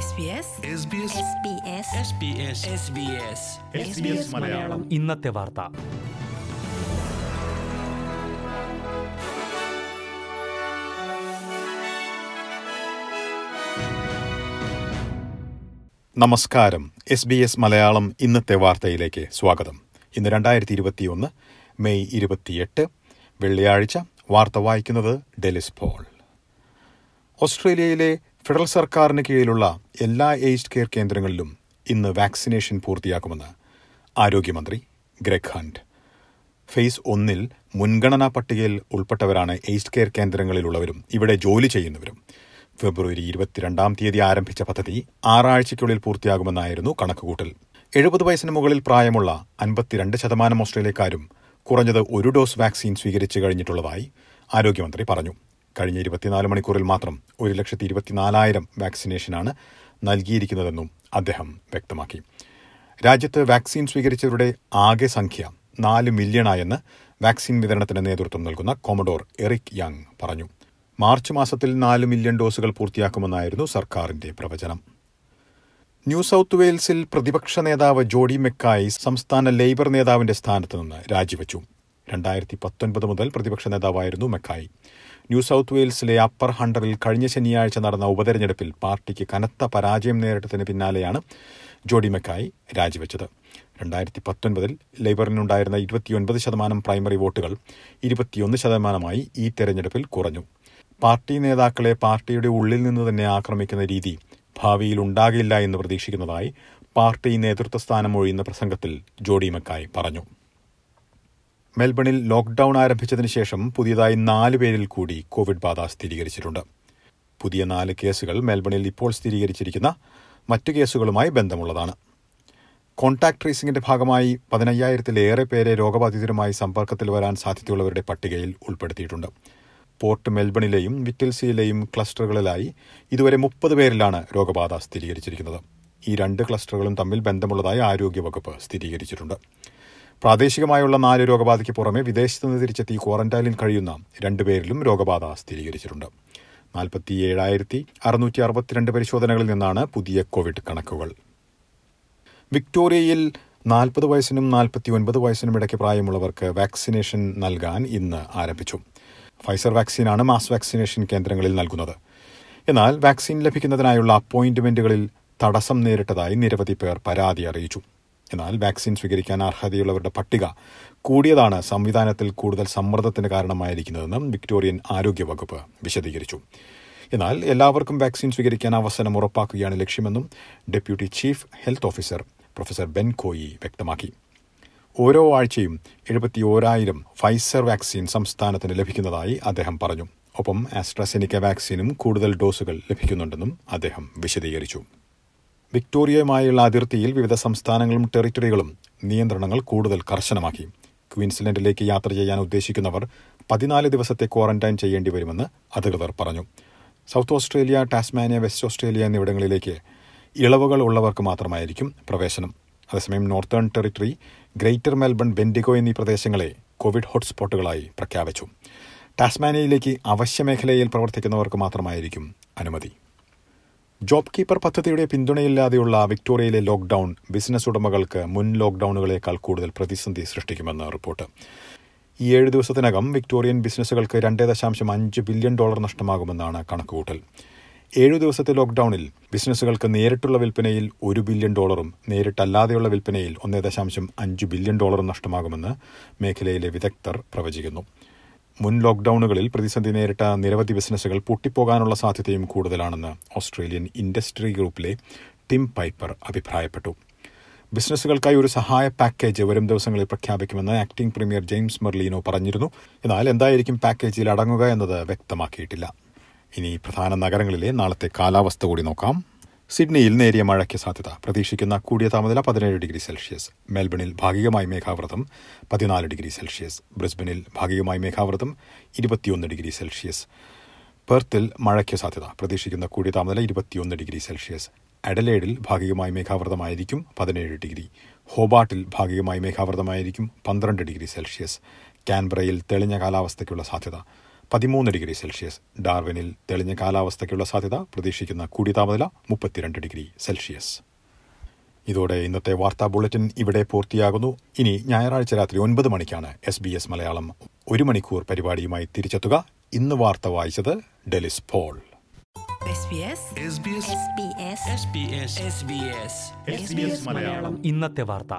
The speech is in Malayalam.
SBS മലയാളം. ഇന്നത്തെ വാർത്ത. നമസ്കാരം. എസ് ബി എസ് മലയാളം ഇന്നത്തെ വാർത്തയിലേക്ക് സ്വാഗതം. ഇന്ന് രണ്ടായിരത്തി ഇരുപത്തിയൊന്ന് മെയ് ഇരുപത്തിയെട്ട് വെള്ളിയാഴ്ച. വാർത്ത വായിക്കുന്നത് ഡെലിസ് പോൾ. ഓസ്ട്രേലിയയിലെ ഫെഡറൽ സർക്കാരിന് കീഴിലുള്ള എല്ലാ എയ്ഡ് കെയർ കേന്ദ്രങ്ങളിലും ഇന്ന് വാക്സിനേഷൻ പൂർത്തിയാക്കുമെന്ന് ആരോഗ്യമന്ത്രി ഗ്രെഗ് ഹണ്ട്. ഫേസ് ഒന്നിൽ മുൻഗണനാ പട്ടികയിൽ ഉൾപ്പെട്ടവരാണ് എയ്ഡ് കെയർ കേന്ദ്രങ്ങളിലുള്ളവരും ഇവിടെ ജോലി ചെയ്യുന്നവരും. ഫെബ്രുവരി ഇരുപത്തിരണ്ടാം തീയതി ആരംഭിച്ച പദ്ധതി ആറാഴ്ചയ്ക്കുള്ളിൽ പൂർത്തിയാകുമെന്നായിരുന്നു കണക്കുകൂട്ടൽ. എഴുപത് വയസ്സിന് മുകളിൽ പ്രായമുള്ള അൻപത്തിരണ്ട് ശതമാനം ഓസ്ട്രേലിയക്കാരും കുറഞ്ഞത് ഒരു ഡോസ് വാക്സിൻ സ്വീകരിച്ചു കഴിഞ്ഞിട്ടുള്ളതായി ആരോഗ്യമന്ത്രി പറഞ്ഞു. കഴിഞ്ഞ ഇരുപത്തിനാല് മണിക്കൂറിൽ മാത്രം ഒരു ലക്ഷത്തി ഇരുപത്തിനാലായിരം വാക്സിനേഷനാണ് നൽകിയിരിക്കുന്നതെന്നും അദ്ദേഹം വ്യക്തമാക്കി. രാജ്യത്ത് വാക്സിൻ സ്വീകരിച്ചവരുടെ ആകെ സംഖ്യ നാല് മില്യണായെന്ന് വാക്സിൻ വിതരണത്തിന് നേതൃത്വം നൽകുന്ന കോമഡോർ എറിക് യങ് പറഞ്ഞു. മാർച്ച് മാസത്തിൽ നാല് മില്യൺ ഡോസുകൾ പൂർത്തിയാക്കുമെന്നായിരുന്നു സർക്കാരിന്റെ പ്രവചനം. ന്യൂ സൗത്ത് വെയിൽസിൽ പ്രതിപക്ഷ നേതാവ് ജോഡി മെക്കായി സംസ്ഥാന ലേബർ നേതാവിന്റെ സ്ഥാനത്ത് നിന്ന് രാജിവച്ചു. രണ്ടായിരത്തി പത്തൊൻപത് മുതൽ പ്രതിപക്ഷ നേതാവായിരുന്നു മെക്കായി. ന്യൂ സൌത്ത് വെയിൽസിലെ അപ്പർ ഹണ്ടറിൽ കഴിഞ്ഞ ശനിയാഴ്ച നടന്ന ഉപതെരഞ്ഞെടുപ്പിൽ പാർട്ടിക്ക് കനത്ത പരാജയം നേരിട്ടതിന് പിന്നാലെയാണ് ജോഡി മെക്കായി രാജിവെച്ചത്. രണ്ടായിരത്തി പത്തൊൻപതിൽ ലേബറിനുണ്ടായിരുന്ന ഇരുപത്തിയൊൻപത് ശതമാനം പ്രൈമറി വോട്ടുകൾ ഇരുപത്തിയൊന്ന് ശതമാനമായി ഈ തെരഞ്ഞെടുപ്പിൽ കുറഞ്ഞു. പാർട്ടി നേതാക്കളെ പാർട്ടിയുടെ ഉള്ളിൽ നിന്ന് തന്നെ ആക്രമിക്കുന്ന രീതി ഭാവിയിൽ ഉണ്ടാകില്ല എന്ന് പ്രതീക്ഷിക്കുന്നതായി പാർട്ടി നേതൃത്വ സ്ഥാനം ഒഴിയുന്ന പ്രസംഗത്തിൽ ജോഡി പറഞ്ഞു. മെൽബണിൽ ലോക്ക്ഡൌൺ ആരംഭിച്ചതിന് ശേഷം പുതിയതായി നാല് പേരിൽ കൂടി കോവിഡ് ബാധ സ്ഥിരീകരിച്ചിട്ടുണ്ട്. പുതിയ നാല് കേസുകൾ മെൽബണിൽ ഇപ്പോൾ സ്ഥിരീകരിച്ചിരിക്കുന്ന മറ്റു കേസുകളുമായി ബന്ധമുള്ളതാണ്. കോൺടാക്ട് ട്രേസിംഗിന്റെ ഭാഗമായി പതിനയ്യായിരത്തിലേറെ പേരെ രോഗബാധിതരുമായി സമ്പർക്കത്തിൽ വരാൻ സാധ്യതയുള്ളവരുടെ പട്ടികയിൽ ഉൾപ്പെടുത്തിയിട്ടുണ്ട്. പോർട്ട് മെൽബണിലെയും വിറ്റിൽസിയിലെയും ക്ലസ്റ്ററുകളിലായി ഇതുവരെ മുപ്പത് പേരിലാണ് രോഗബാധ സ്ഥിരീകരിച്ചിരിക്കുന്നത്. ഈ രണ്ട് ക്ലസ്റ്ററുകളും തമ്മിൽ ബന്ധമുള്ളതായി ആരോഗ്യവകുപ്പ് സ്ഥിരീകരിച്ചിട്ടുണ്ട്. പ്രാദേശികമായുള്ള നാല് രോഗബാധയ്ക്ക് പുറമെ വിദേശത്ത് നിന്ന് തിരിച്ചെത്തി ക്വാറന്റൈനിൽ കഴിയുന്ന രണ്ടുപേരിലും രോഗബാധ സ്ഥിരീകരിച്ചിട്ടുണ്ട്. നാൽപ്പത്തി ഏഴായിരത്തി അറുന്നൂറ്റി അറുപത്തിരണ്ട് പരിശോധനകളിൽ നിന്നാണ് പുതിയ കോവിഡ് കണക്കുകൾ. വിക്ടോറിയയിൽ നാൽപ്പത് വയസ്സിനും നാൽപ്പത്തി ഒൻപത് വയസ്സിനും ഇടയ്ക്ക് പ്രായമുള്ളവർക്ക് വാക്സിനേഷൻ നൽകാൻ ഇന്ന് ആരംഭിച്ചു. ഫൈസർ വാക്സിനാണ് മാസ് വാക്സിനേഷൻ കേന്ദ്രങ്ങളിൽ നൽകുന്നത്. എന്നാൽ വാക്സിൻ ലഭിക്കുന്നതിനായുള്ള അപ്പോയിന്റ്മെന്റുകളിൽ തടസ്സം നേരിട്ടതായി നിരവധി പേർ പരാതി അറിയിച്ചു. എന്നാൽ വാക്സിൻ സ്വീകരിക്കാൻ അർഹതയുള്ളവരുടെ പട്ടിക കൂടിയതാണ് സംവിധാനത്തിൽ കൂടുതൽ സമ്മർദ്ദത്തിന് കാരണമായിരിക്കുന്നതെന്നും വിക്ടോറിയൻ ആരോഗ്യവകുപ്പ് വിശദീകരിച്ചു. എന്നാൽ എല്ലാവർക്കും വാക്സിൻ സ്വീകരിക്കാൻ അവസരം ഉറപ്പാക്കുകയാണ് ലക്ഷ്യമെന്നും deputy chief health officer professor Ben Cowie വ്യക്തമാക്കി. ഓരോ ആഴ്ചയും എഴുപത്തി ഓരായിരം ഫൈസർ വാക്സിൻ സംസ്ഥാനത്തിന് ലഭിക്കുന്നതായി അദ്ദേഹം പറഞ്ഞു. ഒപ്പം ആസ്ട്രസെനിക്ക വാക്സിനും കൂടുതൽ ഡോസുകൾ ലഭിക്കുന്നുണ്ടെന്നും അദ്ദേഹം വിശദീകരിച്ചു. വിക്ടോറിയയുമായുള്ള അതിർത്തിയിൽ വിവിധ സംസ്ഥാനങ്ങളും ടെറിറ്ററികളും നിയന്ത്രണങ്ങൾ കൂടുതൽ കർശനമാക്കി. ക്വീൻസ്ലൻഡിലേക്ക് യാത്ര ചെയ്യാൻ ഉദ്ദേശിക്കുന്നവർ പതിനാല് ദിവസത്തെ ക്വാറന്റൈൻ ചെയ്യേണ്ടി വരുമെന്ന് അധികൃതർ പറഞ്ഞു. South Australia Tasmania West Australia എന്നിവിടങ്ങളിലേക്ക് ഇളവുകൾ ഉള്ളവർക്ക് മാത്രമായിരിക്കും പ്രവേശനം. അതേസമയം Northern Territory Greater Melbourne Bendigo എന്നീ പ്രദേശങ്ങളെ കോവിഡ് ഹോട്ട്സ്പോട്ടുകളായി പ്രഖ്യാപിച്ചു. ടാസ്മാനിയയിലേക്ക് അവശ്യമേഖലയിൽ പ്രവർത്തിക്കുന്നവർക്ക് മാത്രമായിരിക്കും അനുമതി. ജോബ് കീപ്പർ പദ്ധതിയുടെ പിന്തുണയില്ലാതെയുള്ള വിക്ടോറിയയിലെ ലോക്ഡൌൺ ബിസിനസ് ഉടമകൾക്ക് മുൻ ലോക്ഡൌണുകളേക്കാൾ കൂടുതൽ പ്രതിസന്ധി സൃഷ്ടിക്കുമെന്ന് റിപ്പോർട്ട്. ഈ ഏഴ് ദിവസത്തിനകം വിക്ടോറിയൻ ബിസിനസ്സുകൾക്ക് രണ്ട് ദശാംശം അഞ്ച് ബില്യൺ ഡോളർ നഷ്ടമാകുമെന്നാണ് കണക്കുകൂട്ടൽ. ഏഴു ദിവസത്തെ ലോക്ഡൌണിൽ ബിസിനസ്സുകൾക്ക് നേരിട്ടുള്ള വിൽപ്പനയിൽ ഒരു ബില്യൺ ഡോളറും നേരിട്ടല്ലാതെയുള്ള വിൽപ്പനയിൽ ഒന്നേ ദശാംശം അഞ്ച് ബില്യൺ ഡോളറും നഷ്ടമാകുമെന്ന് മേഖലയിലെ വിദഗ്ധർ പ്രവചിക്കുന്നു. മുൻ ലോക്ഡൌണുകളിൽ പ്രതിസന്ധി നേരിട്ട നിരവധി ബിസിനസ്സുകൾ പൊട്ടിപ്പോകാനുള്ള സാധ്യതയും കൂടുതലാണെന്ന് ഓസ്ട്രേലിയൻ ഇൻഡസ്ട്രി ഗ്രൂപ്പിലെ ടിം പൈപ്പർ അഭിപ്രായപ്പെട്ടു. ബിസിനസ്സുകൾക്കായി ഒരു സഹായ പാക്കേജ് വരും ദിവസങ്ങളിൽ പ്രഖ്യാപിക്കുമെന്ന് ആക്ടിംഗ് പ്രീമിയർ ജെയിംസ് മെർലീനോ പറഞ്ഞിരുന്നു. എന്നാൽ എന്തായിരിക്കും പാക്കേജിൽ അടങ്ങുക എന്നത് വ്യക്തമാക്കിയിട്ടില്ല. ഇനി പ്രധാന നഗരങ്ങളിലെ നാളത്തെ കാലാവസ്ഥ കൂടി നോക്കാം. സിഡ്നിയിൽ നേരിയ മഴയ്ക്ക് സാധ്യത. പ്രതീക്ഷിക്കുന്ന കൂടിയ താപനില പതിനേഴ് ഡിഗ്രി സെൽഷ്യസ്. മെൽബണിൽ ഭാഗികമായി മേഘാവൃതം പതിനാല് ഡിഗ്രി സെൽഷ്യസ്. ബ്രിസ്ബനിൽ ഭാഗികമായി മേഘാവൃതം ഇരുപത്തിയൊന്ന് ഡിഗ്രി സെൽഷ്യസ്. പെർത്തിൽ മഴയ്ക്ക് സാധ്യത. പ്രതീക്ഷിക്കുന്ന കൂടിയ താപനില ഇരുപത്തിയൊന്ന് ഡിഗ്രി സെൽഷ്യസ്. അഡലേഡിൽ ഭാഗികമായി മേഘാവൃതമായിരിക്കും പതിനേഴ് ഡിഗ്രി. ഹോബാട്ടിൽ ഭാഗികമായി മേഘാവൃതമായിരിക്കും പന്ത്രണ്ട് ഡിഗ്രി സെൽഷ്യസ്. കാൻബ്രയിൽ തെളിഞ്ഞ കാലാവസ്ഥയ്ക്കുള്ള സാധ്യത. പതിമൂന്ന് ഡിഗ്രി സെൽഷ്യസ്. ഡാർവിനിൽ തെളിഞ്ഞ കാലാവസ്ഥയ്ക്കുള്ള സാധ്യത പ്രതീക്ഷിക്കുന്ന കൂടി താപനില മുപ്പത്തിരണ്ട് ഡിഗ്രി സെൽഷ്യസ്. ഇതോടെ ഇന്നത്തെ വാർത്താ ബുള്ളറ്റിൻ ഇവിടെ പൂർത്തിയാകുന്നു. ഇനി ഞായറാഴ്ച രാത്രി ഒൻപത് മണിക്കാണ് എസ് ബി എസ് മലയാളം ഒരു മണിക്കൂർ പരിപാടിയുമായി തിരിച്ചെത്തുക. ഇന്ന് വാർത്ത വായിച്ചത് Delys Paul. SBS SBS SBS SBS SBS SBS Malayalam. ഇന്നത്തെ വാർത്ത.